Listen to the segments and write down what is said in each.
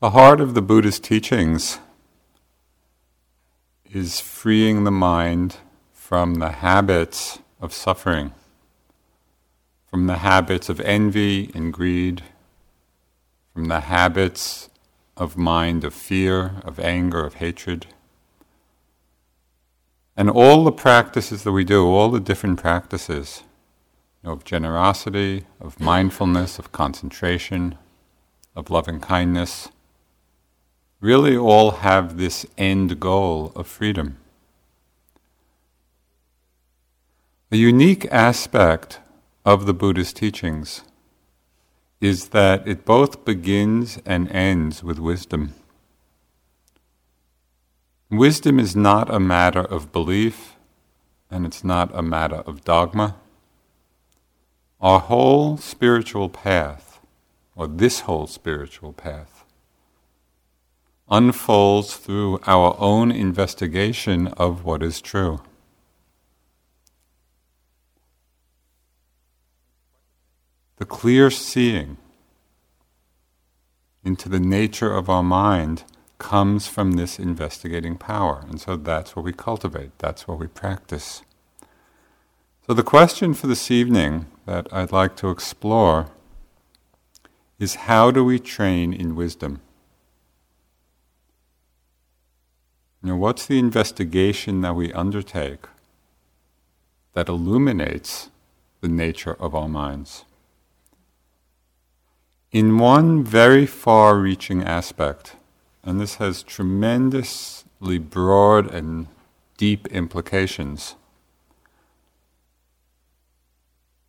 The heart of the Buddha's teachings is freeing the mind from the habits of suffering, from the habits of envy and greed, from the habits of mind of fear, of anger, of hatred. And all the practices that we do, all the different practices you know, of generosity, of mindfulness, of concentration, of loving kindness, really all have this end goal of freedom. A unique aspect of the Buddhist teachings is that it both begins and ends with wisdom. Wisdom is not a matter of belief and it's not a matter of dogma. Our whole spiritual path, or this whole spiritual path, unfolds through our own investigation of what is true. The clear seeing into the nature of our mind comes from this investigating power. And so that's what we cultivate, that's what we practice. So, the question for this evening that I'd like to explore is how do we train in wisdom? You know, what's the investigation that we undertake that illuminates the nature of our minds? In one very far reaching aspect, and this has tremendously broad and deep implications.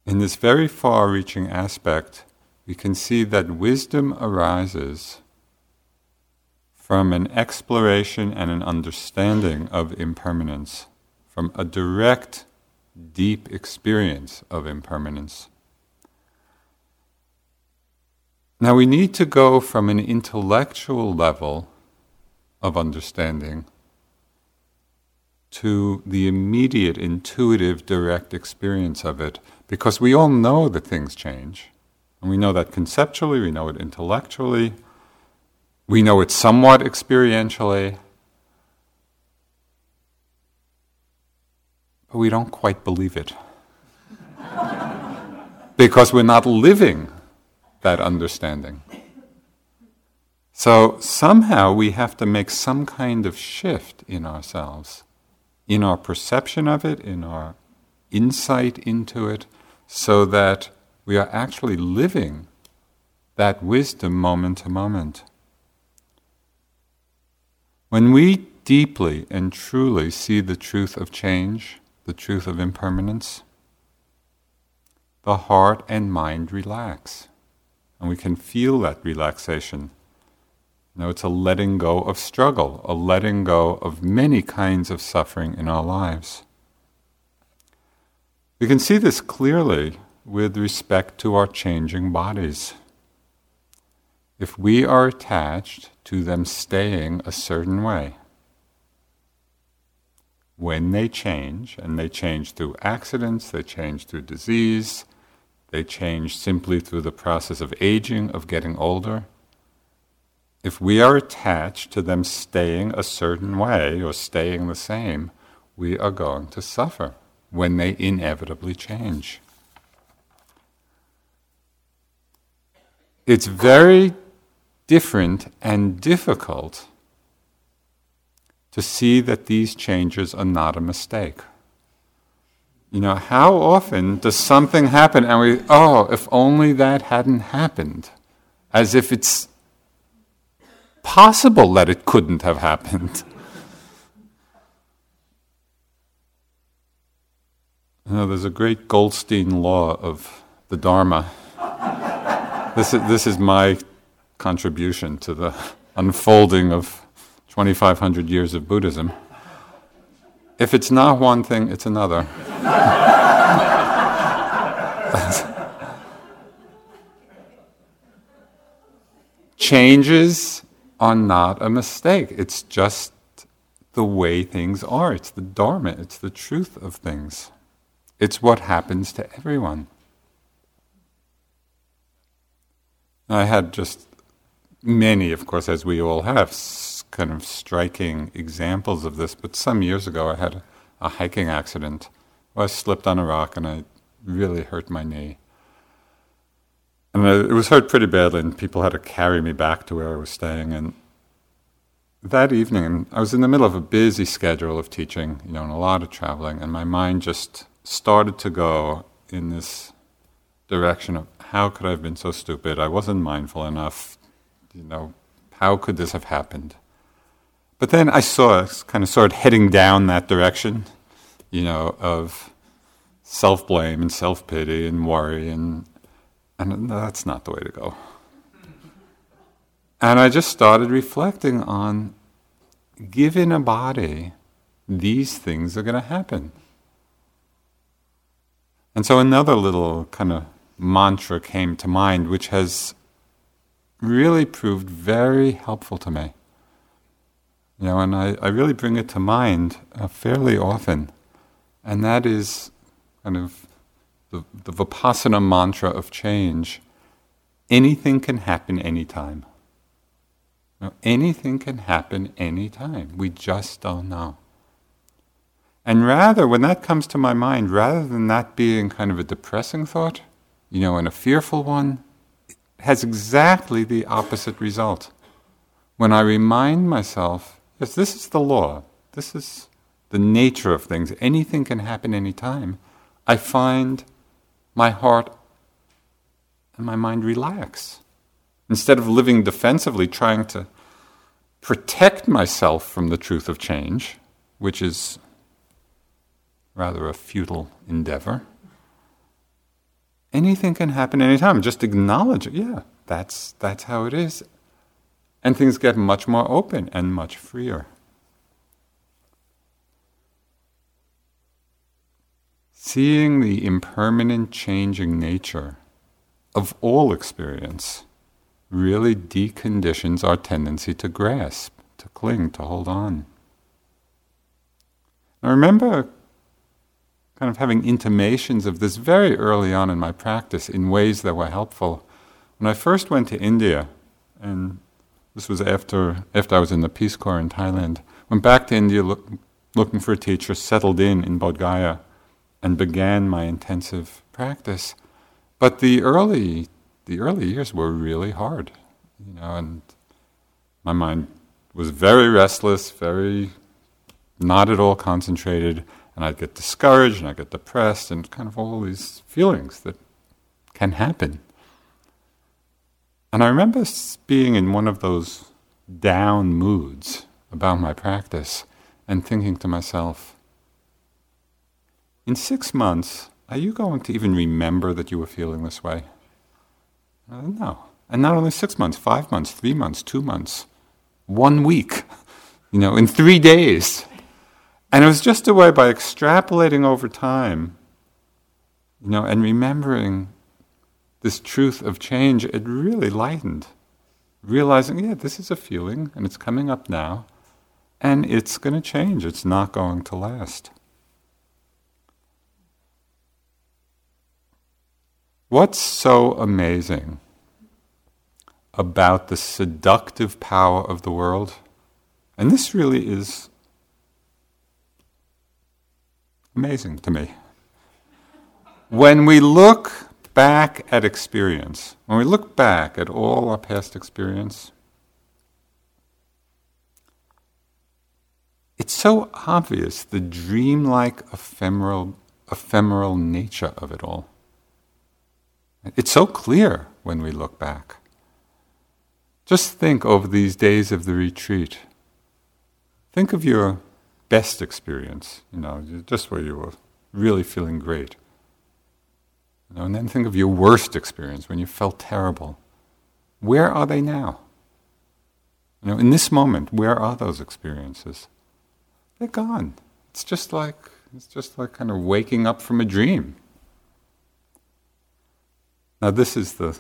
In this very far reaching aspect, we can see that wisdom arises from an exploration and an understanding of impermanence, from a direct, deep experience of impermanence. Now we need to go from an intellectual level of understanding to the immediate, intuitive, direct experience of it, because we all know that things change. And we know that conceptually, we know it intellectually, we know it somewhat experientially, but we don't quite believe it. because we're not living that understanding. So somehow we have to make some kind of shift in ourselves, in our perception of it, in our insight into it, so that we are actually living that wisdom moment to moment. When we deeply and truly see the truth of change, the truth of impermanence, the heart and mind relax. And we can feel that relaxation. Know, it's a letting go of struggle, a letting go of many kinds of suffering in our lives. We can see this clearly with respect to our changing bodies. If we are attached to them staying a certain way. When they change, and they change through accidents, they change through disease, they change simply through the process of aging, of getting older. If we are attached to them staying a certain way or staying the same, we are going to suffer when they inevitably change. It's very different and difficult to see that these changes are not a mistake. You know, how often does something happen and we, oh, if only that hadn't happened? As if it's possible that it couldn't have happened. You know, there's a great Goldstein law of the Dharma. this, is, this is my contribution to the unfolding of 2,500 years of Buddhism. If it's not one thing, it's another. Changes are not a mistake. It's just the way things are. It's the Dharma, it's the truth of things. It's what happens to everyone. I had just many, of course, as we all have, kind of striking examples of this. But some years ago, I had a, hiking accident. I slipped on a rock and I really hurt my knee. And it was hurt pretty badly, and people had to carry me back to where I was staying. And that evening, I was in the middle of a busy schedule of teaching, you know, and a lot of traveling, and my mind just started to go in this direction of how could I have been so stupid? I wasn't mindful enough, you know, how could this have happened? But then I saw, kind of started heading down that direction, you know, of self blame and self pity and worry, and, and that's not the way to go. And I just started reflecting on given a body, these things are going to happen. And so another little kind of mantra came to mind, which has really proved very helpful to me. You know, and I, I really bring it to mind uh, fairly often, and that is kind of the, the Vipassana mantra of change. Anything can happen anytime. Now, anything can happen anytime. We just don't know. And rather, when that comes to my mind, rather than that being kind of a depressing thought, you know, and a fearful one, has exactly the opposite result. When I remind myself, yes, this is the law, this is the nature of things, anything can happen anytime, I find my heart and my mind relax. Instead of living defensively, trying to protect myself from the truth of change, which is rather a futile endeavor, anything can happen anytime. Just acknowledge it. Yeah, that's, that's how it is. And things get much more open and much freer. Seeing the impermanent changing nature of all experience really deconditions our tendency to grasp, to cling, to hold on. Now remember kind of having intimations of this very early on in my practice in ways that were helpful. When I first went to India, and this was after, after I was in the Peace Corps in Thailand, went back to India look, looking for a teacher, settled in in Bodh Gaya, and began my intensive practice. But the early the early years were really hard, you know, and my mind was very restless, very not at all concentrated, and I'd get discouraged and I'd get depressed and kind of all these feelings that can happen. And I remember being in one of those down moods about my practice and thinking to myself, in six months, are you going to even remember that you were feeling this way? Uh, no. And not only six months, five months, three months, two months, one week, you know, in three days. And it was just a way by extrapolating over time, you know, and remembering this truth of change, it really lightened. Realizing, yeah, this is a feeling and it's coming up now, and it's going to change, it's not going to last. What's so amazing about the seductive power of the world? And this really is amazing to me. When we look back at experience, when we look back at all our past experience, it's so obvious the dreamlike ephemeral, ephemeral nature of it all. It's so clear when we look back. Just think over these days of the retreat. Think of your best experience, you know, just where you were really feeling great. You know, and then think of your worst experience when you felt terrible. Where are they now? You know, in this moment, where are those experiences? They're gone. It's just like it's just like kind of waking up from a dream. Now, this is the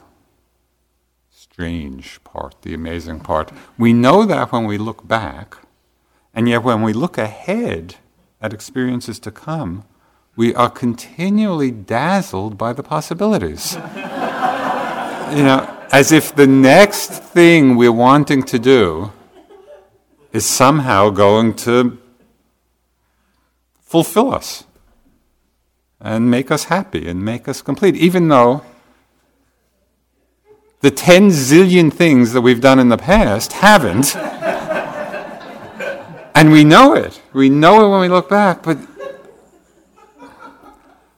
strange part, the amazing part. We know that when we look back, and yet when we look ahead at experiences to come, we are continually dazzled by the possibilities. you know, as if the next thing we're wanting to do is somehow going to fulfill us and make us happy and make us complete, even though the 10 zillion things that we've done in the past haven't. and we know it. We know it when we look back, but.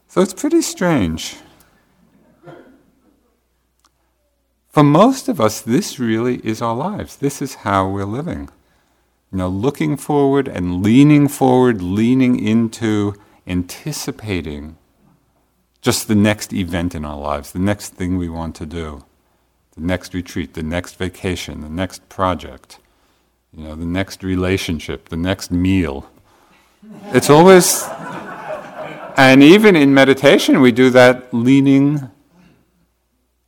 So it's pretty strange. For most of us, this really is our lives. This is how we're living. You know, looking forward and leaning forward, leaning into anticipating just the next event in our lives, the next thing we want to do, the next retreat, the next vacation, the next project, you know, the next relationship, the next meal. It's always, and even in meditation, we do that leaning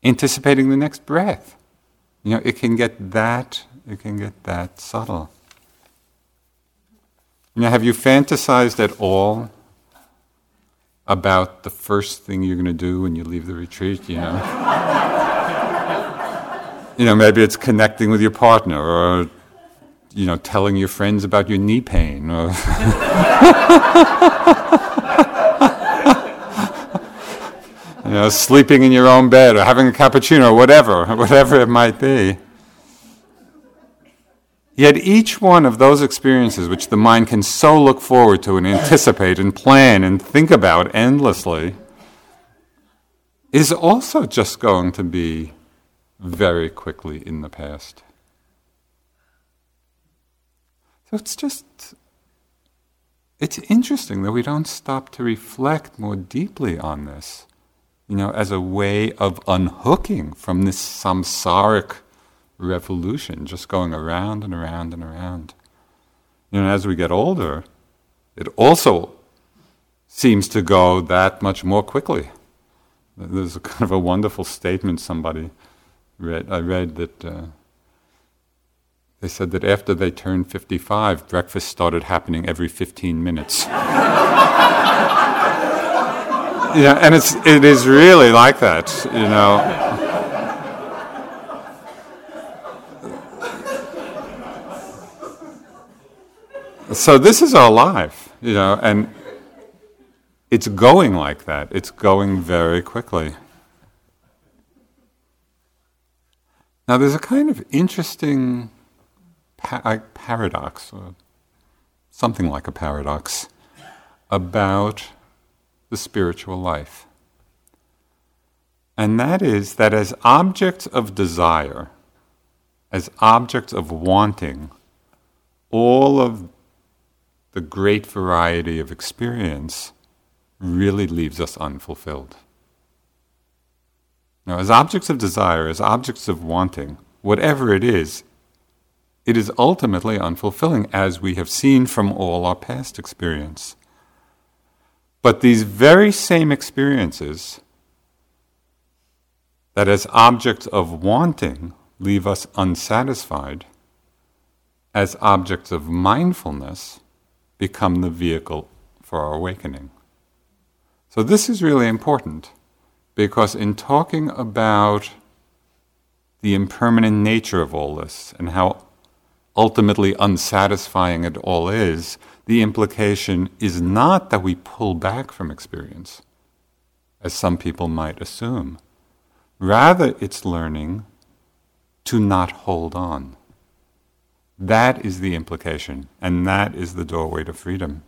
anticipating the next breath. You know, it can get that, it can get that subtle. You know, have you fantasized at all about the first thing you're going to do when you leave the retreat? You know, you know, maybe it's connecting with your partner, or you know, telling your friends about your knee pain, or. you know, sleeping in your own bed or having a cappuccino or whatever, whatever it might be. Yet each one of those experiences, which the mind can so look forward to and anticipate and plan and think about endlessly, is also just going to be very quickly in the past. So it's just, it's interesting that we don't stop to reflect more deeply on this you know, as a way of unhooking from this samsaric revolution, just going around and around and around. You know, as we get older, it also seems to go that much more quickly. There's a kind of a wonderful statement somebody read. I read that uh, they said that after they turned 55, breakfast started happening every 15 minutes. yeah, and it's it is really like that, you know. So this is our life, you know, and it's going like that. It's going very quickly. Now, there's a kind of interesting pa- paradox, or something like a paradox, about the spiritual life. And that is that as objects of desire, as objects of wanting, all of the great variety of experience really leaves us unfulfilled. Now, as objects of desire, as objects of wanting, whatever it is, it is ultimately unfulfilling, as we have seen from all our past experience. But these very same experiences that as objects of wanting leave us unsatisfied, as objects of mindfulness become the vehicle for our awakening. So, this is really important because in talking about the impermanent nature of all this and how ultimately unsatisfying it all is, the implication is not that we pull back from experience, as some people might assume. Rather, it's learning to not hold on. That is the implication, and that is the doorway to freedom.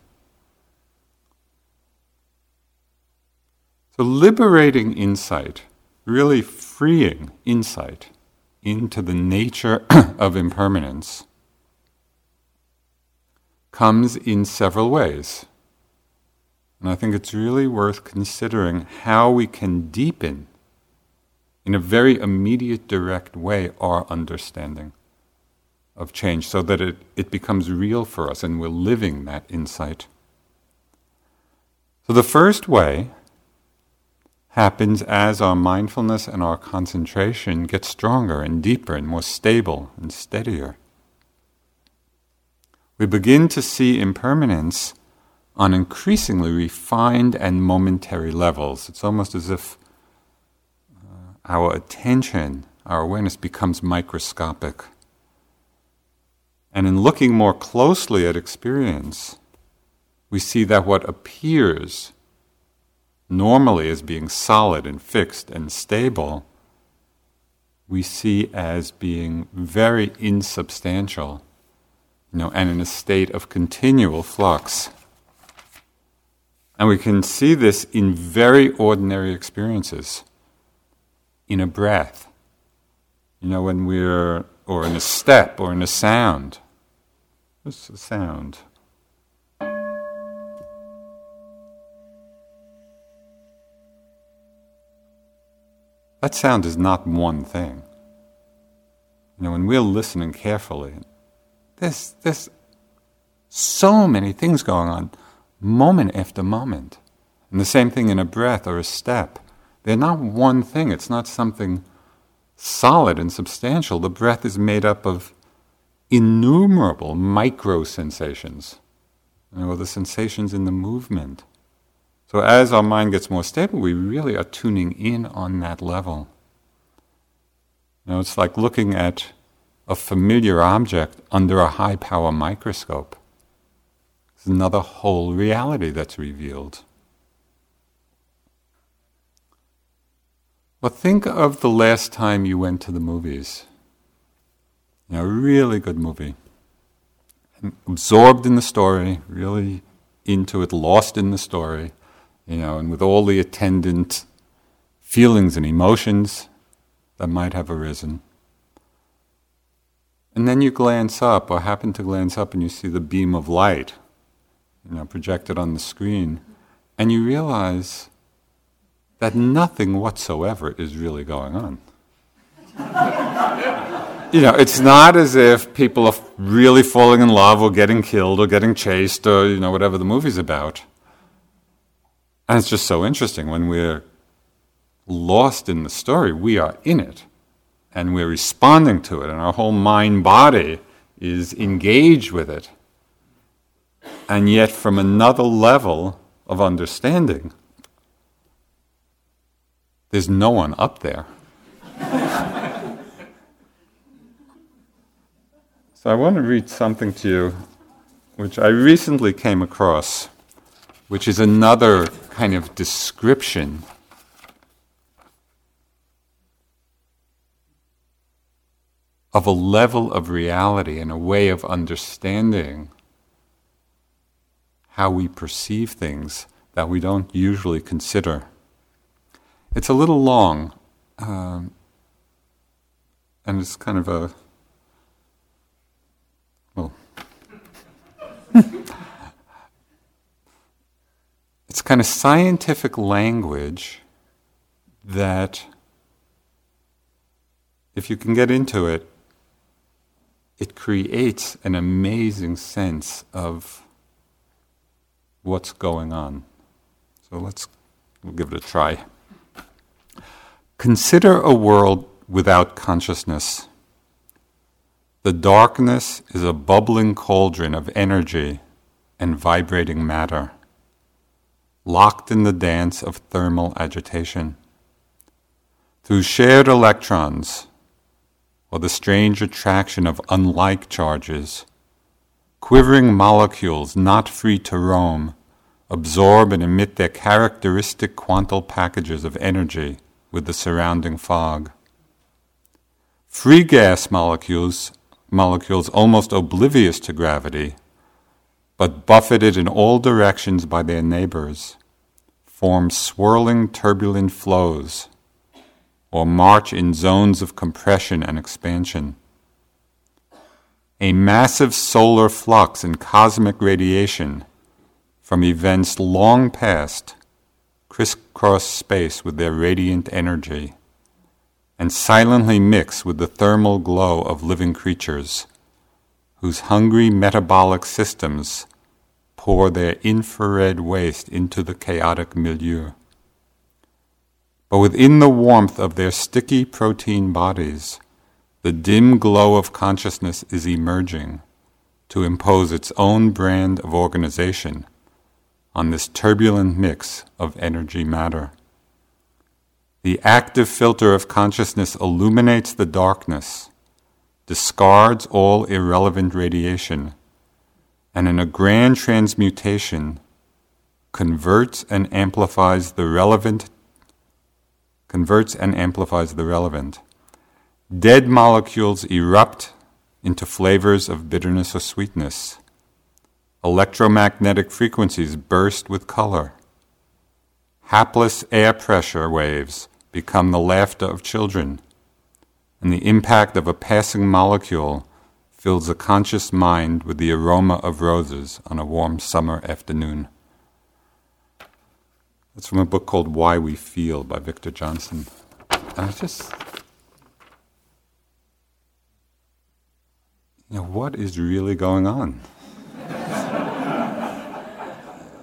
So, liberating insight, really freeing insight into the nature of impermanence, comes in several ways. And I think it's really worth considering how we can deepen, in a very immediate, direct way, our understanding of change so that it, it becomes real for us and we're living that insight. So, the first way happens as our mindfulness and our concentration get stronger and deeper and more stable and steadier we begin to see impermanence on increasingly refined and momentary levels. It's almost as if uh, our attention, our awareness becomes microscopic. And in looking more closely at experience, we see that what appears normally as being solid and fixed and stable, we see as being very insubstantial, you know, and in a state of continual flux. And we can see this in very ordinary experiences, in a breath, you know, when we're, or in a step, or in a sound. What's the sound? That sound is not one thing. You know, when we're listening carefully, there's, there's so many things going on, moment after moment. And the same thing in a breath or a step. They're not one thing, it's not something solid and substantial. The breath is made up of innumerable micro sensations, you know, the sensations in the movement. So as our mind gets more stable, we really are tuning in on that level. You know, it's like looking at a familiar object under a high power microscope. It's another whole reality that's revealed. Well, think of the last time you went to the movies. You know, a really good movie. Absorbed in the story, really into it, lost in the story you know, and with all the attendant feelings and emotions that might have arisen. And then you glance up, or happen to glance up, and you see the beam of light, you know, projected on the screen, and you realize that nothing whatsoever is really going on. you know, it's not as if people are really falling in love or getting killed or getting chased or, you know, whatever the movie's about. And it's just so interesting when we're lost in the story, we are in it and we're responding to it, and our whole mind body is engaged with it. And yet, from another level of understanding, there's no one up there. so, I want to read something to you which I recently came across, which is another kind of description of a level of reality and a way of understanding how we perceive things that we don't usually consider. It's a little long, um, and it's kind of a well. it's kind of scientific language that, if you can get into it, it creates an amazing sense of what's going on. So let's we'll give it a try. Consider a world without consciousness. The darkness is a bubbling cauldron of energy and vibrating matter locked in the dance of thermal agitation. Through shared electrons, or the strange attraction of unlike charges, quivering molecules not free to roam absorb and emit their characteristic quantal packages of energy with the surrounding fog. Free gas molecules, molecules almost oblivious to gravity, but buffeted in all directions by their neighbors, form swirling turbulent flows, or march in zones of compression and expansion. A massive solar flux and cosmic radiation from events long past crisscross space with their radiant energy and silently mix with the thermal glow of living creatures whose hungry metabolic systems pour their infrared waste into the chaotic milieu. But within the warmth of their sticky protein bodies, the dim glow of consciousness is emerging to impose its own brand of organization on this turbulent mix of energy matter. The active filter of consciousness illuminates the darkness, discards all irrelevant radiation, and in a grand transmutation, converts and amplifies the relevant converts and amplifies the relevant. Dead molecules erupt into flavors of bitterness or sweetness. Electromagnetic frequencies burst with color. Hapless air pressure waves become the laughter of children, and the impact of a passing molecule fills a conscious mind with the aroma of roses on a warm summer afternoon. It's from a book called Why We Feel by Victor Johnston. And just, you know, what is really going on?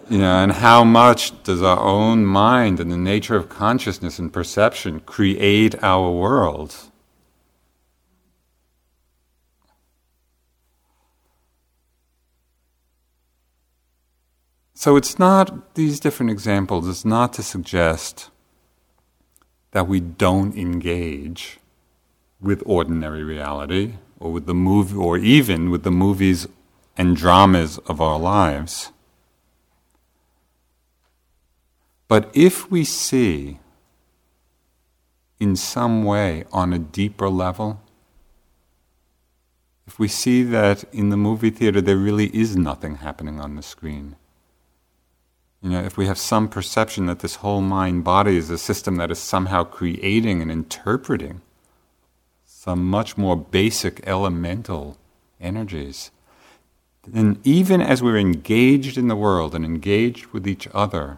you know, and how much does our own mind and the nature of consciousness and perception create our world? So it's not, these different examples, it's not to suggest that we don't engage with ordinary reality or with the movie, or even with the movies and dramas of our lives. But if we see in some way on a deeper level, if we see that in the movie theater there really is nothing happening on the screen, you know, if we have some perception that this whole mind body is a system that is somehow creating and interpreting some much more basic elemental energies, then even as we're engaged in the world and engaged with each other,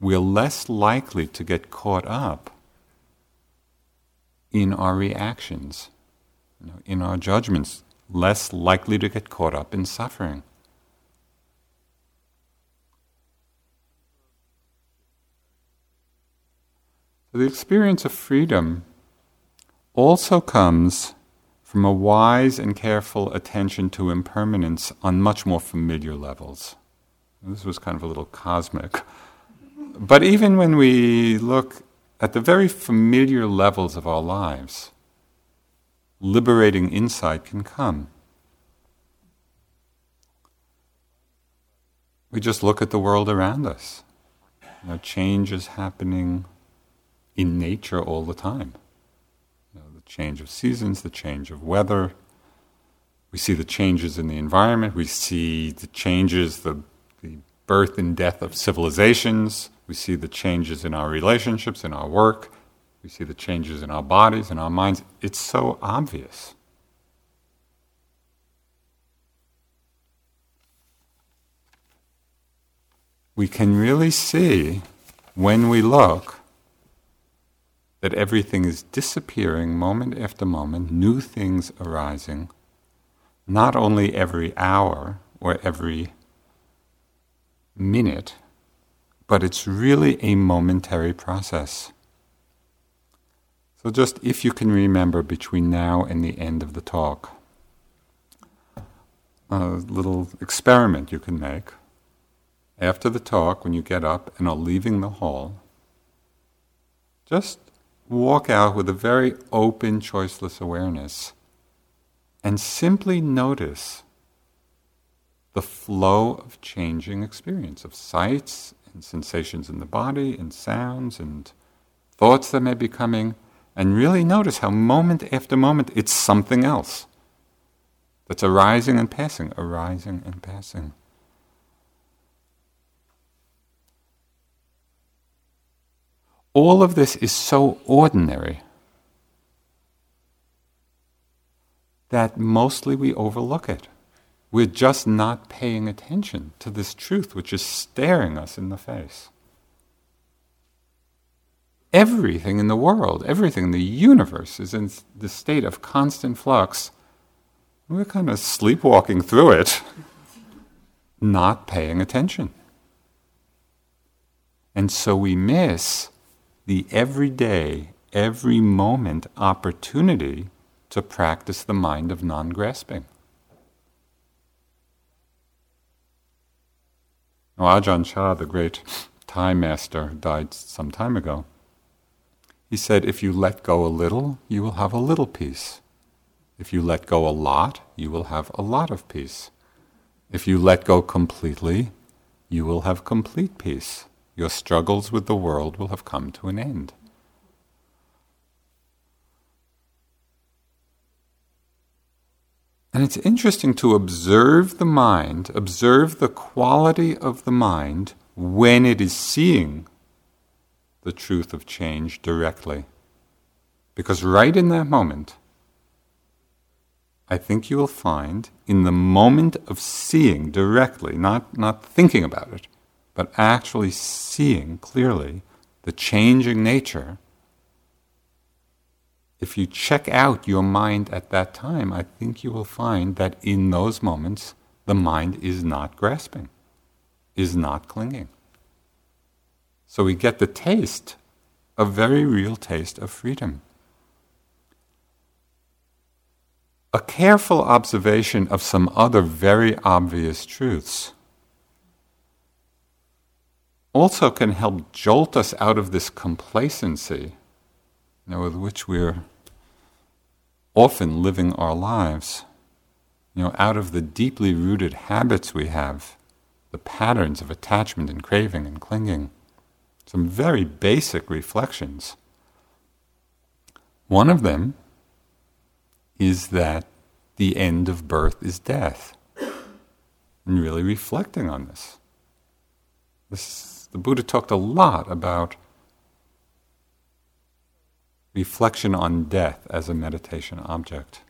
we're less likely to get caught up in our reactions, you know, in our judgments, less likely to get caught up in suffering. The experience of freedom also comes from a wise and careful attention to impermanence on much more familiar levels. This was kind of a little cosmic. But even when we look at the very familiar levels of our lives, liberating insight can come. We just look at the world around us. You know, change is happening in nature all the time. You know, the change of seasons, the change of weather. We see the changes in the environment. We see the changes, the, the birth and death of civilizations. We see the changes in our relationships, in our work. We see the changes in our bodies, in our minds. It's so obvious. We can really see when we look that everything is disappearing moment after moment, new things arising, not only every hour or every minute, but it's really a momentary process. So, just if you can remember between now and the end of the talk, a little experiment you can make. After the talk, when you get up and are leaving the hall, just walk out with a very open, choiceless awareness and simply notice the flow of changing experience of sights and sensations in the body and sounds and thoughts that may be coming, and really notice how moment after moment it's something else that's arising and passing, arising and passing. All of this is so ordinary that mostly we overlook it. We're just not paying attention to this truth which is staring us in the face. Everything in the world, everything in the universe is in the state of constant flux. We're kind of sleepwalking through it, not paying attention. And so we miss the everyday, every moment opportunity to practice the mind of non grasping. Now, Ajahn Chah, the great Thai master, died some time ago. He said, if you let go a little, you will have a little peace. If you let go a lot, you will have a lot of peace. If you let go completely, you will have complete peace. Your struggles with the world will have come to an end. And it's interesting to observe the mind, observe the quality of the mind when it is seeing the truth of change directly. Because right in that moment, I think you will find in the moment of seeing directly, not, not thinking about it, but actually seeing clearly the changing nature, if you check out your mind at that time, I think you will find that in those moments, the mind is not grasping, is not clinging. So we get the taste, a very real taste of freedom. A careful observation of some other very obvious truths also can help jolt us out of this complacency you know, with which we're often living our lives. You know, out of the deeply rooted habits we have, the patterns of attachment and craving and clinging. Some very basic reflections. One of them is that the end of birth is death. And really reflecting on this. this. The Buddha talked a lot about reflection on death as a meditation object.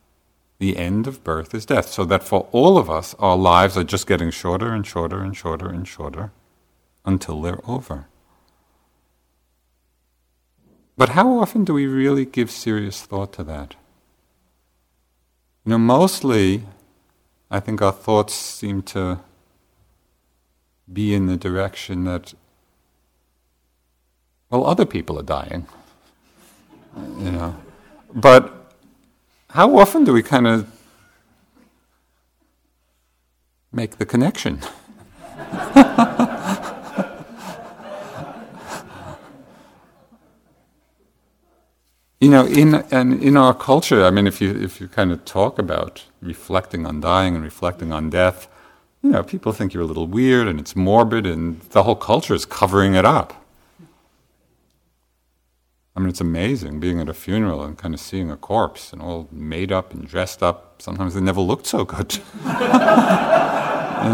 The end of birth is death, so that for all of us, our lives are just getting shorter and shorter and shorter and shorter until they're over. But how often do we really give serious thought to that? You know, mostly, I think our thoughts seem to be in the direction that, well, other people are dying. You know, but how often do we kind of make the connection? You know, in and in our culture, I mean, if you if you kind of talk about reflecting on dying and reflecting on death, you know, people think you're a little weird and it's morbid, and the whole culture is covering it up. I mean, it's amazing being at a funeral and kind of seeing a corpse and all made up and dressed up. Sometimes they never looked so good. you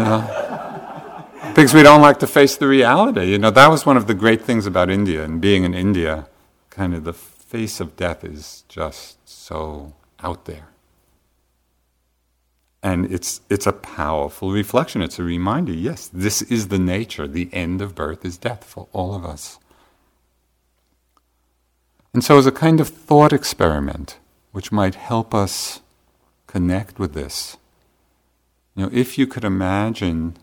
know? Because we don't like to face the reality. You know, that was one of the great things about India and being in India, kind of the face of death is just so out there. And it's, it's a powerful reflection. It's a reminder yes, this is the nature. The end of birth is death for all of us. And so, as a kind of thought experiment, which might help us connect with this, you know, if you could imagine,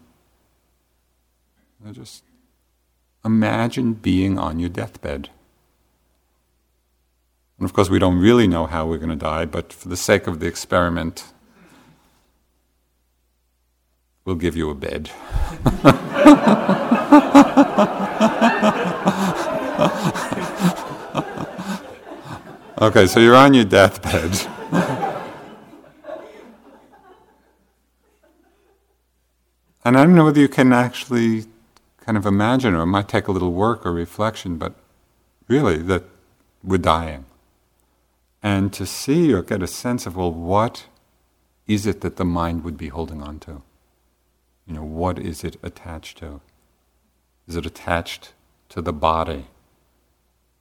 you know, just imagine being on your deathbed. And of course, we don't really know how we're going to die, but for the sake of the experiment, we'll give you a bed. okay, so you're on your deathbed. and I don't know whether you can actually kind of imagine, or it might take a little work or reflection, but really that we're dying and to see or get a sense of, well, what is it that the mind would be holding on to? You know, what is it attached to? Is it attached to the body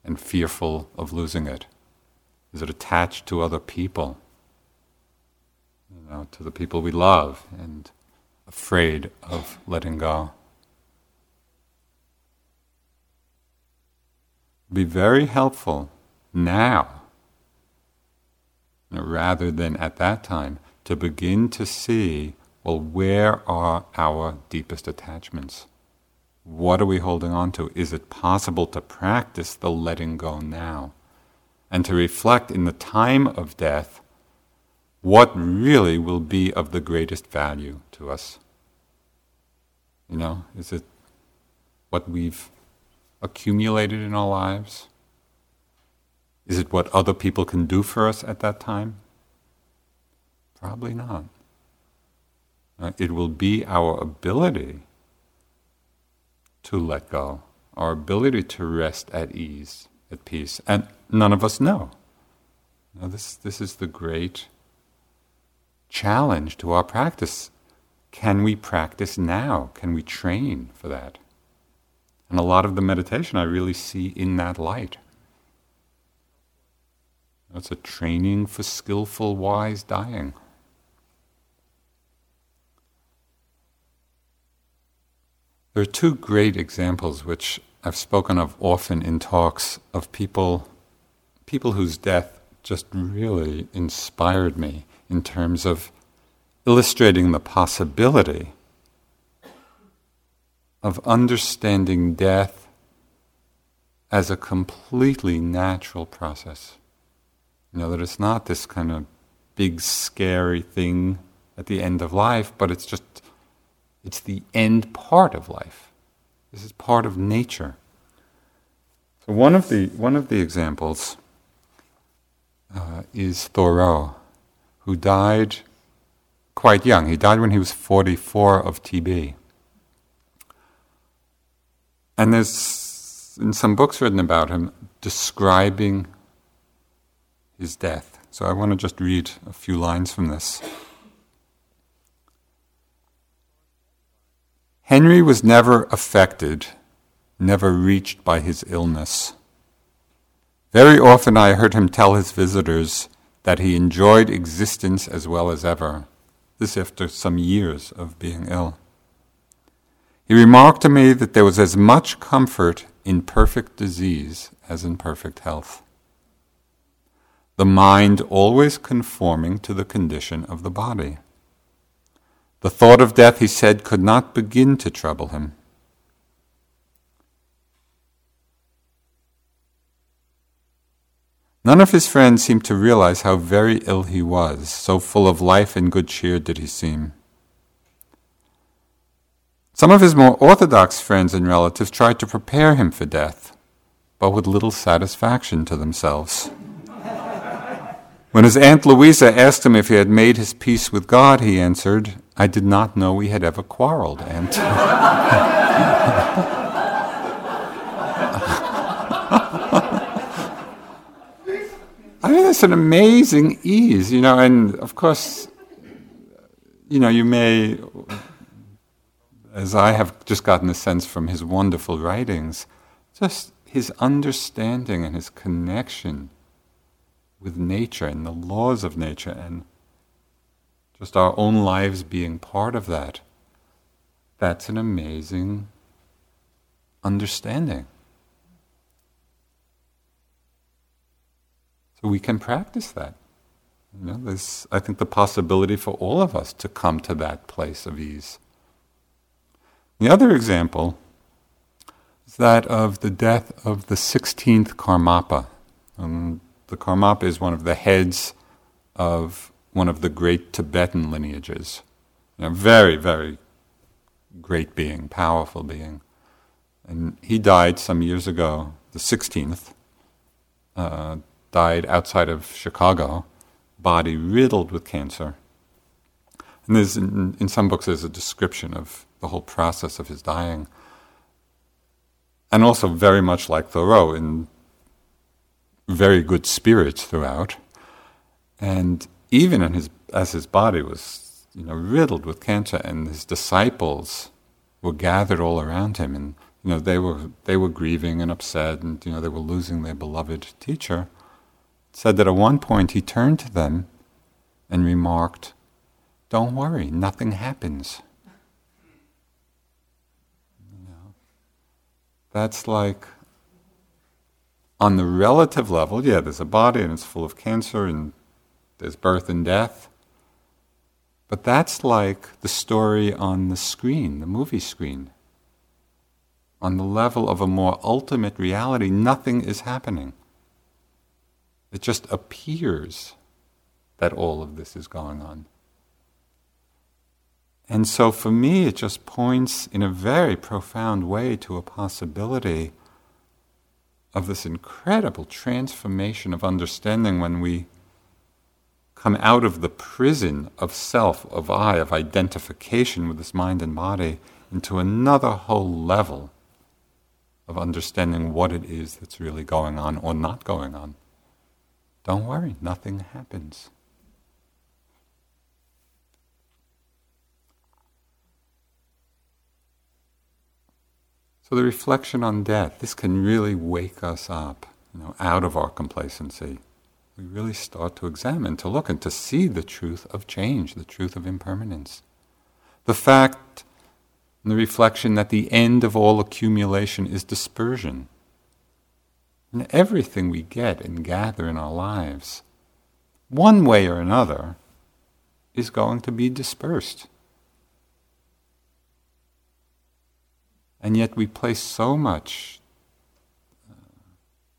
and fearful of losing it? Is it attached to other people? You know, to the people we love and afraid of letting go? Be very helpful now rather than at that time to begin to see well, where are our deepest attachments? What are we holding on to? Is it possible to practice the letting go now? And to reflect in the time of death what really will be of the greatest value to us? You know, is it what we've accumulated in our lives? Is it what other people can do for us at that time? Probably not. Uh, it will be our ability to let go, our ability to rest at ease, at peace. And none of us know. Now, this, this is the great challenge to our practice. Can we practice now? Can we train for that? And a lot of the meditation I really see in that light. That's a training for skillful, wise dying. There are two great examples which I've spoken of often in talks of people people whose death just really inspired me in terms of illustrating the possibility of understanding death as a completely natural process. You know, that it's not this kind of big scary thing at the end of life, but it's just, it's the end part of life. This is part of nature. So one of the, one of the examples uh, is Thoreau, who died quite young. He died when he was 44 of TB. And there's in some books written about him describing his death. So I want to just read a few lines from this. Henry was never affected, never reached by his illness. Very often I heard him tell his visitors that he enjoyed existence as well as ever, this after some years of being ill. He remarked to me that there was as much comfort in perfect disease as in perfect health. The mind always conforming to the condition of the body. The thought of death, he said, could not begin to trouble him. None of his friends seemed to realize how very ill he was, so full of life and good cheer did he seem. Some of his more orthodox friends and relatives tried to prepare him for death, but with little satisfaction to themselves. when his Aunt Louisa asked him if he had made his peace with God, he answered, I did not know we had ever quarreled, Aunt. I mean, it's an amazing ease, you know, and of course, you know, you may as I have just gotten a sense from his wonderful writings, just his understanding and his connection with nature and the laws of nature and just our own lives being part of that. That's an amazing understanding. We can practice that. You know, there's, I think, the possibility for all of us to come to that place of ease. The other example is that of the death of the 16th Karmapa. Um, the Karmapa is one of the heads of one of the great Tibetan lineages. A very, very great being, powerful being. And he died some years ago, the 16th, uh, died outside of Chicago, body riddled with cancer. And there's in, in some books there's a description of the whole process of his dying. And also very much like Thoreau, in very good spirits throughout. And even in his, as his body was you know, riddled with cancer, and his disciples were gathered all around him, and you know, they were, they were grieving and upset, and you know, they were losing their beloved teacher, said that at one point he turned to them and remarked, Don't worry, nothing happens. That's like, on the relative level, yeah, there's a body and it's full of cancer and there's birth and death. But that's like the story on the screen, the movie screen. On the level of a more ultimate reality, nothing is happening. It just appears that all of this is going on. And so for me, it just points in a very profound way to a possibility of this incredible transformation of understanding when we come out of the prison of self, of I, of identification with this mind and body, into another whole level of understanding what it is that's really going on or not going on. Don't worry, nothing happens. So the reflection on death, this can really wake us up, you know, out of our complacency. We really start to examine, to look, and to see the truth of change, the truth of impermanence. The fact and the reflection that the end of all accumulation is dispersion. And everything we get and gather in our lives, one way or another, is going to be dispersed. And yet we place so much uh,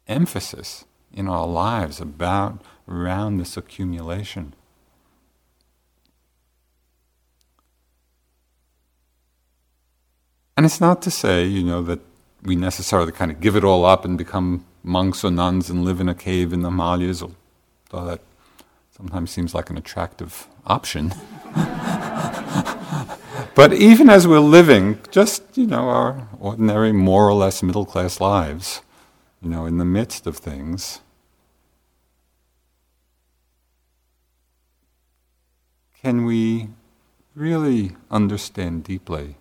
emphasis in our lives about around this accumulation. And it's not to say, you know, that we necessarily kind of give it all up and become monks or nuns and live in a cave in the Himalayas, although that sometimes seems like an attractive option. But even as we're living just, you know, our ordinary, more or less middle class lives, you know, in the midst of things, can we really understand deeply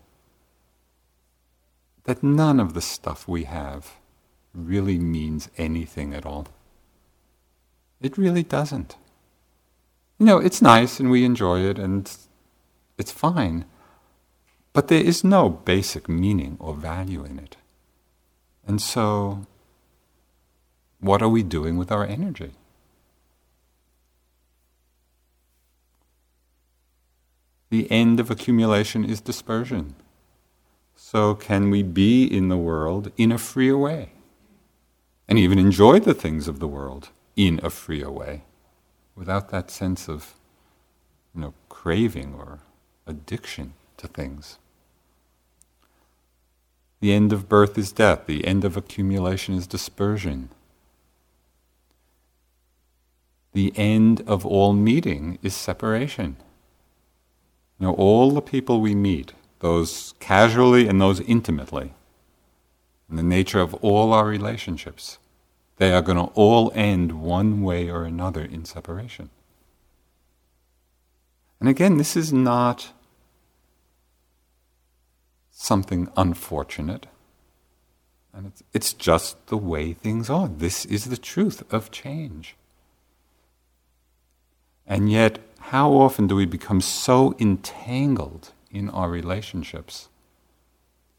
that none of the stuff we have really means anything at all? It really doesn't. You know, it's nice and we enjoy it and it's fine. But there is no basic meaning or value in it. And so, what are we doing with our energy? The end of accumulation is dispersion. So, can we be in the world in a freer way? And even enjoy the things of the world in a freer way without that sense of you know, craving or addiction to things. The end of birth is death. The end of accumulation is dispersion. The end of all meeting is separation. You all the people we meet, those casually and those intimately, and the nature of all our relationships, they are going to all end one way or another in separation. And again, this is not something unfortunate. And it's, it's just the way things are. This is the truth of change. And yet, how often do we become so entangled in our relationships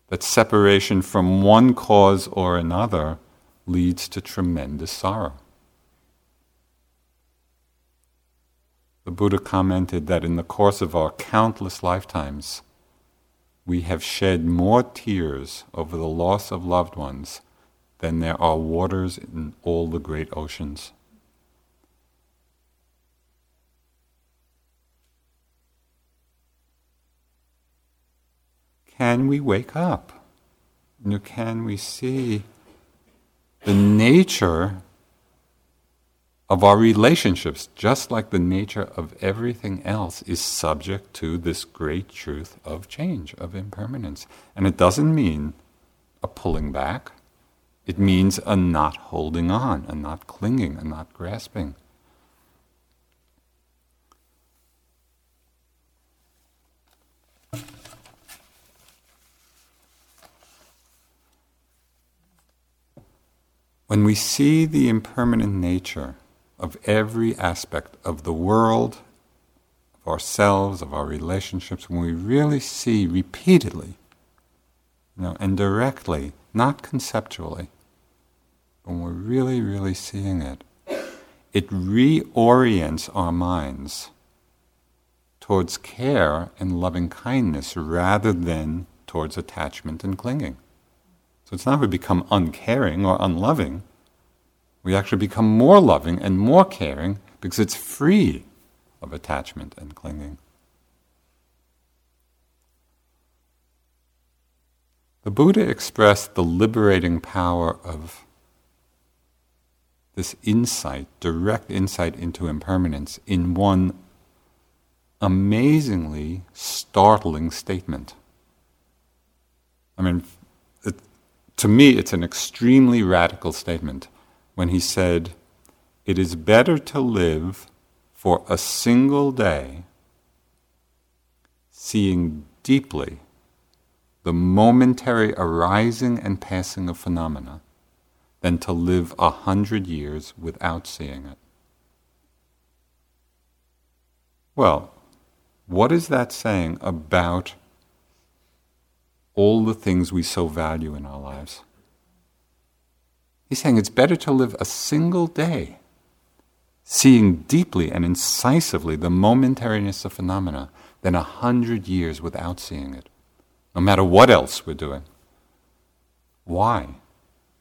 that separation from one cause or another leads to tremendous sorrow? The Buddha commented that in the course of our countless lifetimes, we have shed more tears over the loss of loved ones than there are waters in all the great oceans. Can we wake up? Can we see the nature of our relationships, just like the nature of everything else, is subject to this great truth of change, of impermanence. And it doesn't mean a pulling back, it means a not holding on, a not clinging, a not grasping. When we see the impermanent nature of every aspect of the world, of ourselves, of our relationships, when we really see repeatedly, you know, and directly, not conceptually, when we're really, really seeing it, it reorients our minds towards care and loving kindness rather than towards attachment and clinging. So it's not we become uncaring or unloving, we actually become more loving and more caring because it's free of attachment and clinging. The Buddha expressed the liberating power of this insight, direct insight into impermanence, in one amazingly startling statement. I mean, to me, it's an extremely radical statement when he said, It is better to live for a single day seeing deeply the momentary arising and passing of phenomena than to live a hundred years without seeing it. Well, what is that saying about all the things we so value in our lives? He's saying it's better to live a single day seeing deeply and incisively the momentariness of phenomena than a hundred years without seeing it, no matter what else we're doing. Why?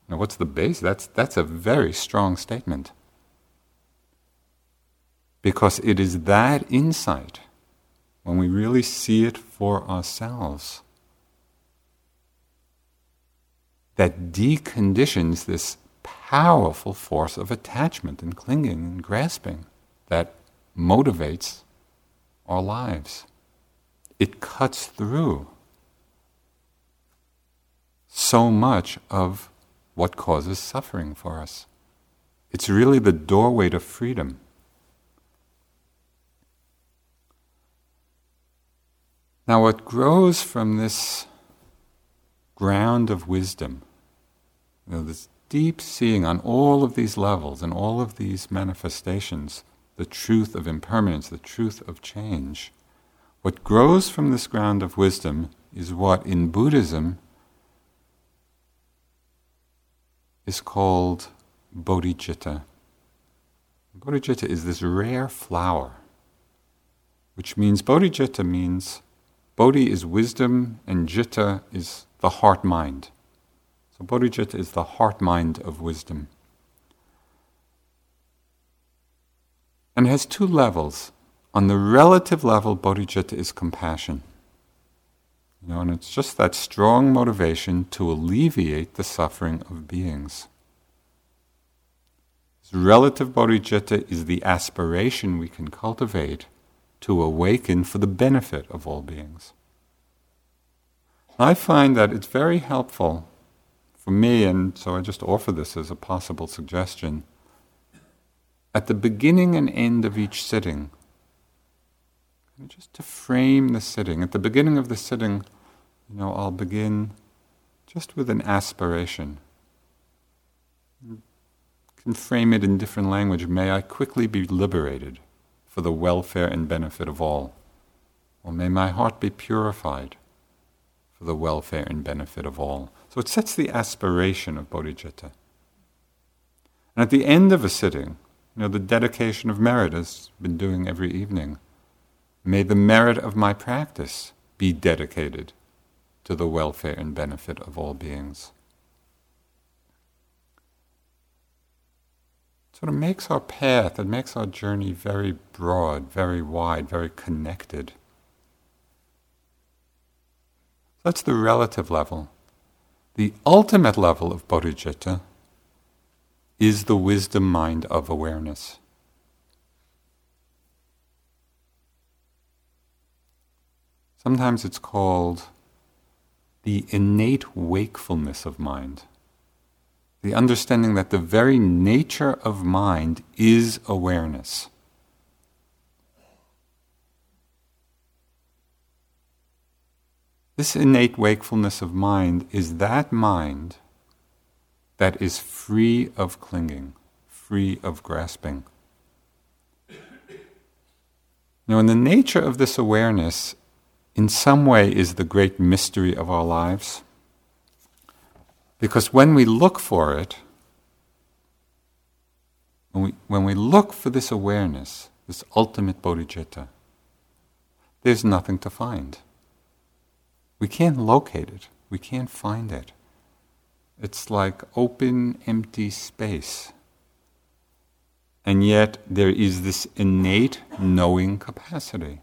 Now, what's the base? That's, that's a very strong statement. Because it is that insight when we really see it for ourselves, that deconditions this powerful force of attachment and clinging and grasping that motivates our lives. It cuts through so much of what causes suffering for us. It's really the doorway to freedom. Now, what grows from this ground of wisdom, you know, this deep seeing on all of these levels and all of these manifestations, the truth of impermanence, the truth of change, what grows from this ground of wisdom is what in Buddhism is called bodhicitta. Bodhicitta is this rare flower, which means bodhicitta means Bodhi is wisdom, and Citta is the heart mind. So, bodhicitta is the heart mind of wisdom. And has two levels. On the relative level, bodhicitta is compassion. You know, and it's just that strong motivation to alleviate the suffering of beings. Relative bodhicitta is the aspiration we can cultivate to awaken for the benefit of all beings. I find that it's very helpful for me, and so I just offer this as a possible suggestion. At the beginning and end of each sitting, just to frame the sitting, at the beginning of the sitting, you know, I'll begin just with an aspiration. Can frame it in different language. May I quickly be liberated for the welfare and benefit of all. Or may my heart be purified for the welfare and benefit of all. So it sets the aspiration of bodhicitta. And at the end of a sitting, you know, the dedication of merit has been doing every evening. May the merit of my practice be dedicated to the welfare and benefit of all beings. sort of makes our path, it makes our journey very broad, very wide, very connected. That's the relative level. The ultimate level of bodhicitta is the wisdom mind of awareness. Sometimes it's called the innate wakefulness of mind the understanding that the very nature of mind is awareness. This innate wakefulness of mind is that mind that is free of clinging, free of grasping. Now, in the nature of this awareness, in some way, is the great mystery of our lives. Because when we look for it, when we, when we look for this awareness, this ultimate bodhicitta, there's nothing to find we can't locate it, we can't find it. It's like open, empty space. And yet, there is this innate knowing capacity.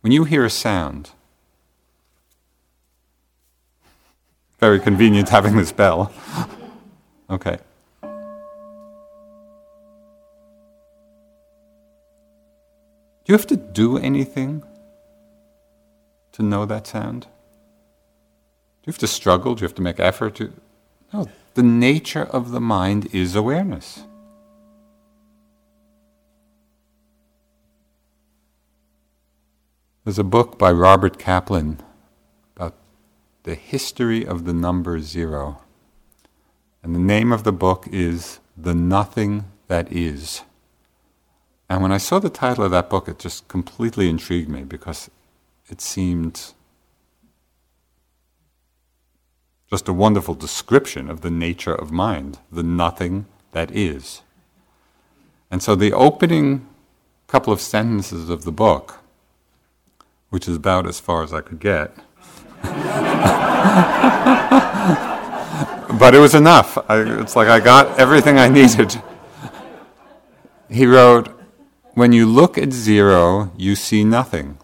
When you hear a sound, very convenient having this bell. okay. Do you have to do anything to know that sound? Do you have to struggle? Do you have to make effort? To... No, the nature of the mind is awareness. There's a book by Robert Kaplan about the history of the number zero. And the name of the book is The Nothing That Is. And when I saw the title of that book, it just completely intrigued me because it seemed just a wonderful description of the nature of mind, the nothing that is. And so the opening couple of sentences of the book which is about as far as I could get. but it was enough. I, it's like I got everything I needed. He wrote, When you look at zero, you see nothing.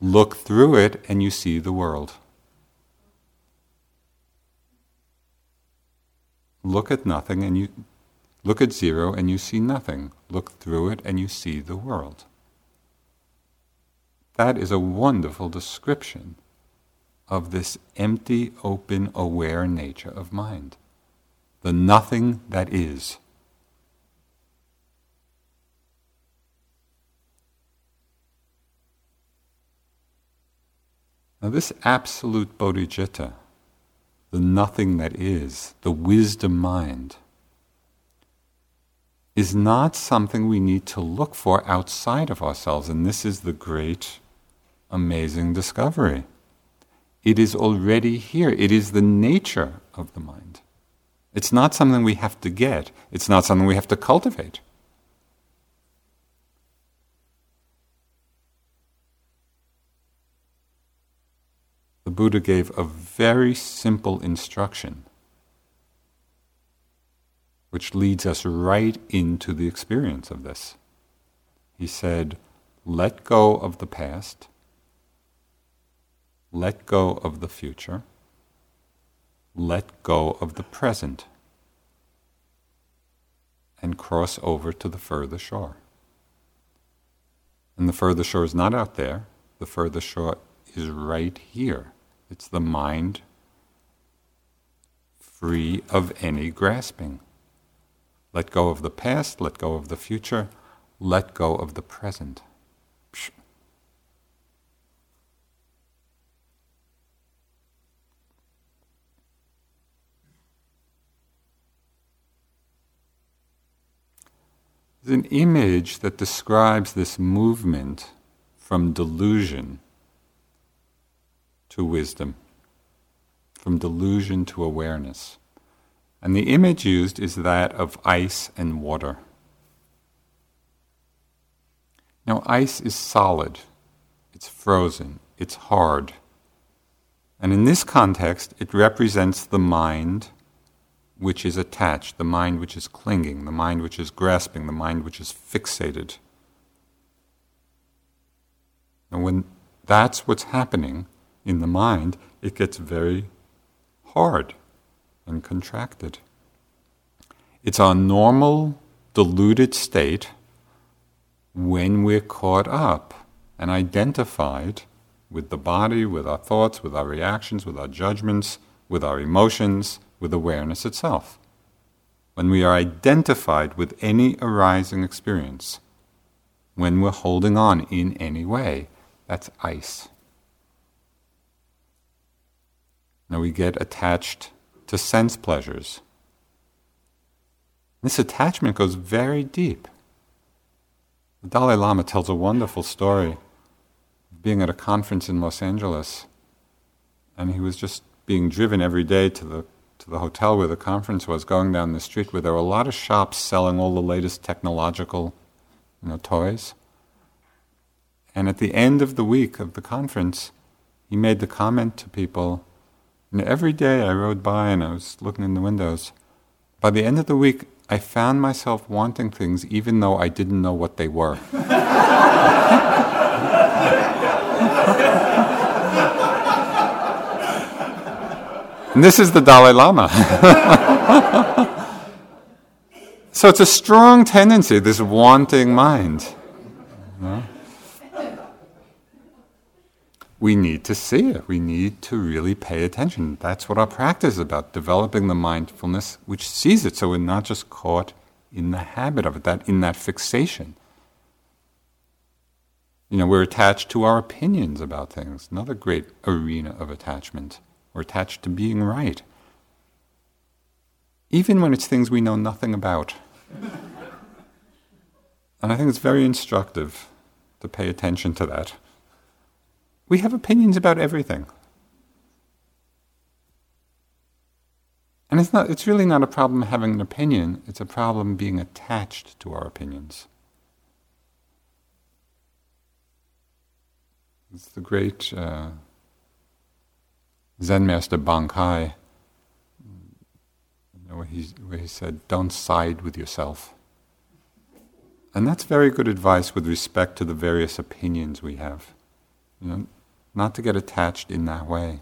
Look through it and you see the world. Look at nothing and you look at zero and you see nothing. Look through it and you see the world. That is a wonderful description of this empty, open, aware nature of mind. The nothing that is. Now, this absolute bodhicitta, the nothing that is, the wisdom mind, is not something we need to look for outside of ourselves. And this is the great amazing discovery. It is already here. It is the nature of the mind. It's not something we have to get, it's not something we have to cultivate. The Buddha gave a very simple instruction which leads us right into the experience of this. He said, Let go of the past let go of the future, let go of the present, and cross over to the further shore. And the further shore is not out there, the further shore is right here. It's the mind free of any grasping. Let go of the past, let go of the future, let go of the present. An image that describes this movement from delusion to wisdom, from delusion to awareness. And the image used is that of ice and water. Now, ice is solid, it's frozen, it's hard. And in this context, it represents the mind which is attached, the mind which is clinging, the mind which is grasping, the mind which is fixated. And when that's what's happening in the mind, it gets very hard and contracted. It's our normal, deluded state when we're caught up and identified with the body, with our thoughts, with our reactions, with our judgments, with our emotions, with awareness itself. When we are identified with any arising experience, when we're holding on in any way, that's ice. Now we get attached to sense pleasures. This attachment goes very deep. The Dalai Lama tells a wonderful story of being at a conference in Los Angeles, and he was just being driven every day to the to the hotel where the conference was, going down the street where there were a lot of shops selling all the latest technological you know, toys. And at the end of the week of the conference, he made the comment to people, and every day I rode by and I was looking in the windows. By the end of the week, I found myself wanting things even though I didn't know what they were. And this is the Dalai Lama. so it's a strong tendency, this wanting mind. No? We need to see it. We need to really pay attention. That's what our practice is about, developing the mindfulness which sees it so we're not just caught in the habit of it, that in that fixation. You know, we're attached to our opinions about things, another great arena of attachment. We're attached to being right. Even when it's things we know nothing about. and I think it's very instructive to pay attention to that. We have opinions about everything. And it's not it's really not a problem having an opinion, it's a problem being attached to our opinions. It's the great uh, Zen master Bankei, you know, where, he, where he said, Don't side with yourself. And that's very good advice with respect to the various opinions we have. You know, not to get attached in that way.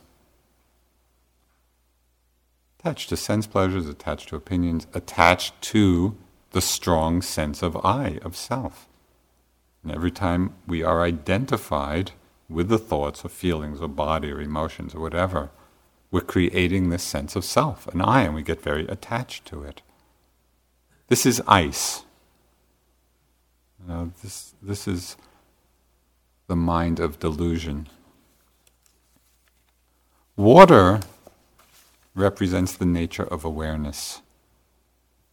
Attached to sense pleasures, attached to opinions, attached to the strong sense of I, of self. And every time we are identified with the thoughts or feelings or body or emotions or whatever, we're creating this sense of self, an I, and we get very attached to it. This is ice. Know, this, this is the mind of delusion. Water represents the nature of awareness,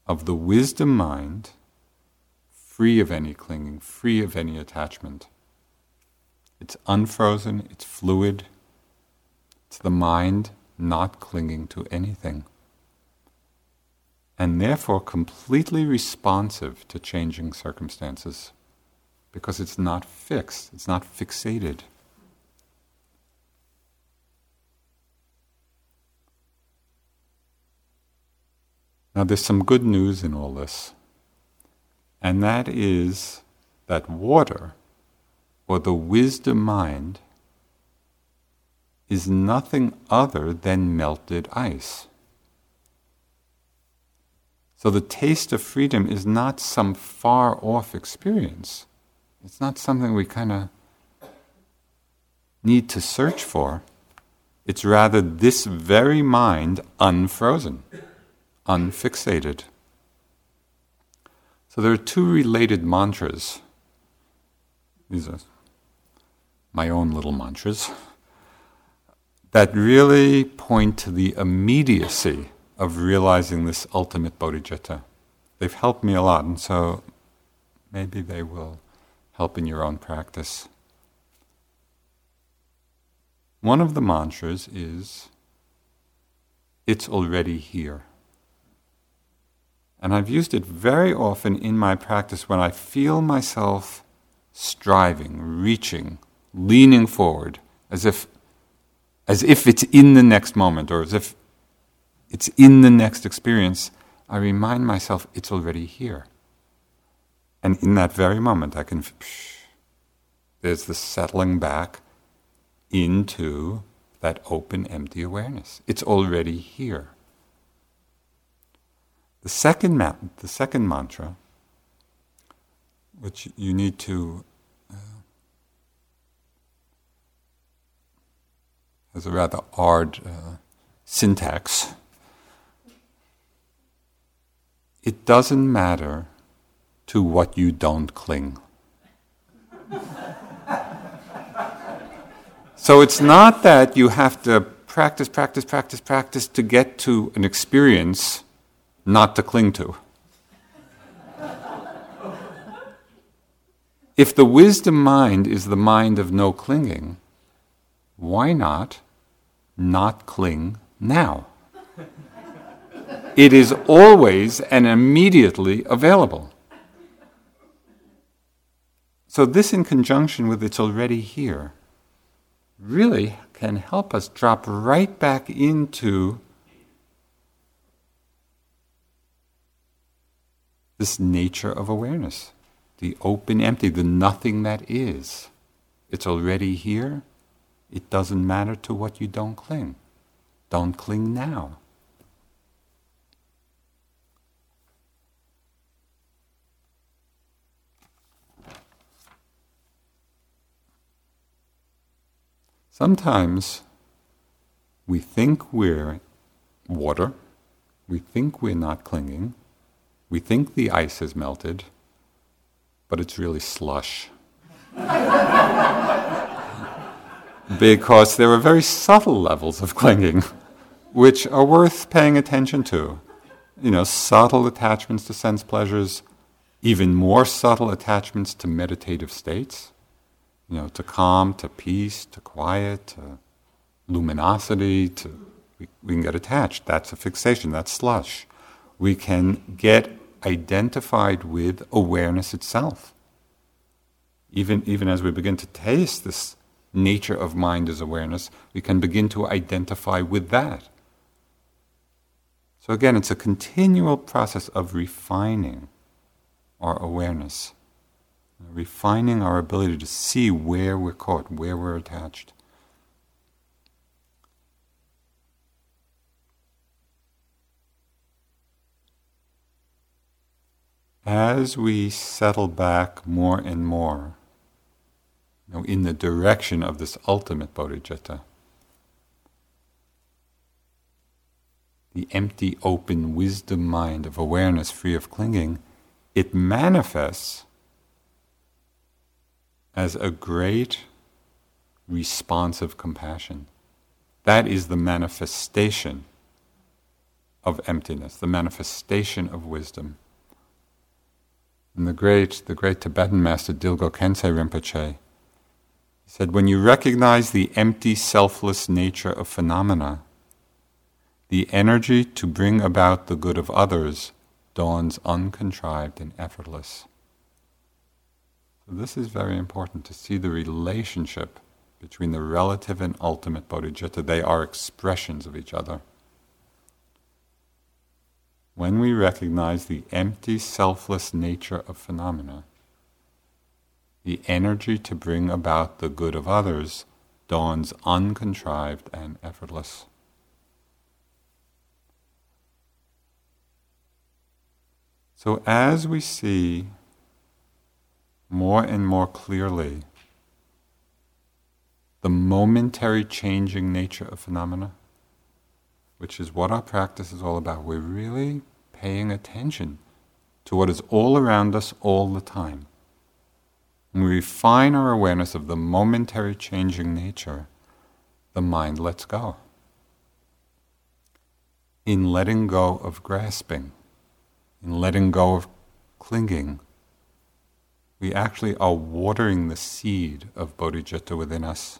of the wisdom mind, free of any clinging, free of any attachment. It's unfrozen, it's fluid, it's the mind not clinging to anything, and therefore completely responsive to changing circumstances because it's not fixed, it's not fixated. Now, there's some good news in all this, and that is that water, or the wisdom mind, is nothing other than melted ice. So the taste of freedom is not some far off experience. It's not something we kind of need to search for. It's rather this very mind unfrozen unfixated. So there are two related mantras. These are my own little mantras that really point to the immediacy of realizing this ultimate bodhicitta. They've helped me a lot, and so maybe they will help in your own practice. One of the mantras is, It's already here. And I've used it very often in my practice when I feel myself striving, reaching, leaning forward, as if, as if it's in the next moment or as if it's in the next experience. I remind myself it's already here. And in that very moment, I can, psh, there's the settling back into that open, empty awareness. It's already here. The second, ma- the second mantra, which you need to uh, has a rather odd uh, syntax. It doesn't matter to what you don't cling. so it's not that you have to practice, practice, practice, practice to get to an experience not to cling to. if the wisdom mind is the mind of no clinging, why not not cling now? It is always and immediately available. So, this in conjunction with it's already here really can help us drop right back into this nature of awareness, the open empty, the nothing that is. It's already here. It doesn't matter to what you don't cling. Don't cling now. Sometimes we think we're water, we think we're not clinging, we think the ice has melted, but it's really slush. because there are very subtle levels of clinging which are worth paying attention to. You know, subtle attachments to sense pleasures, even more subtle attachments to meditative states, you know, to calm, to peace, to quiet, to luminosity, to we, we can get attached. That's a fixation, that's slush. We can get identified with awareness itself. Even, even as we begin to taste this nature of mind as awareness, we can begin to identify with that. So again, it's a continual process of refining our awareness, refining our ability to see where we're caught, where we're attached. As we settle back more and more you know, in the direction of this ultimate bodhicitta, the empty, open, wisdom mind of awareness free of clinging, it manifests as a great responsive compassion. That is the manifestation of emptiness, the manifestation of wisdom. And the great, the great Tibetan master Dilgo Khyentse Rinpoche he said, when you recognize the empty, selfless nature of phenomena, the energy to bring about the good of others dawns uncontrived and effortless. So this is very important to see the relationship between the relative and ultimate bodhicitta. They are expressions of each other when we recognize the empty, selfless nature of phenomena, the energy to bring about the good of others dawns uncontrived and effortless. So, as we see more and more clearly the momentary changing nature of phenomena, which is what our practice is all about. We're really paying attention to what is all around us all the time. When we refine our awareness of the momentary changing nature, the mind lets go. In letting go of grasping, in letting go of clinging, we actually are watering the seed of bodhicitta within us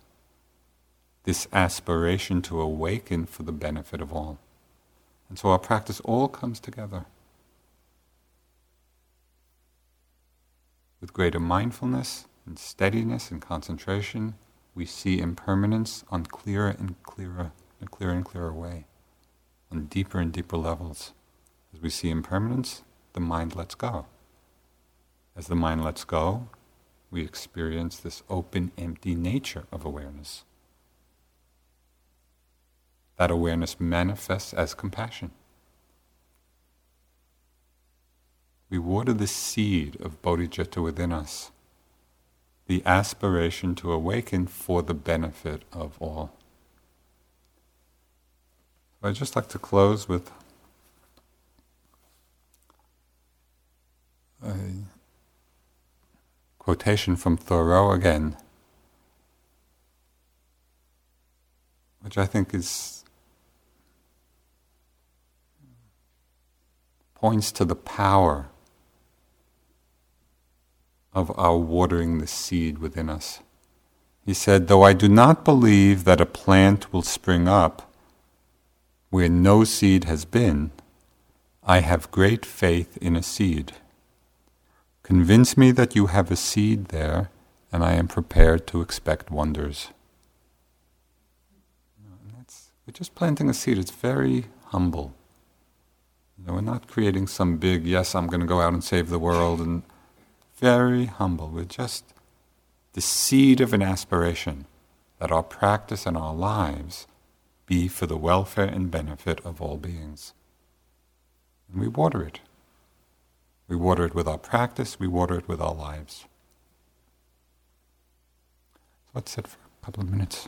this aspiration to awaken for the benefit of all. And so our practice all comes together. With greater mindfulness and steadiness and concentration, we see impermanence on clearer and clearer, a clearer and clearer way, on deeper and deeper levels. As we see impermanence, the mind lets go. As the mind lets go, we experience this open, empty nature of awareness that awareness manifests as compassion. We water the seed of bodhicitta within us, the aspiration to awaken for the benefit of all. I'd just like to close with a quotation from Thoreau again, which I think is points to the power of our watering the seed within us. He said, Though I do not believe that a plant will spring up where no seed has been, I have great faith in a seed. Convince me that you have a seed there, and I am prepared to expect wonders. we're just planting a seed, it's very humble. Know, we're not creating some big, yes, I'm going to go out and save the world, and very humble. We're just the seed of an aspiration that our practice and our lives be for the welfare and benefit of all beings. And we water it. We water it with our practice, we water it with our lives. So let's sit for a couple of minutes.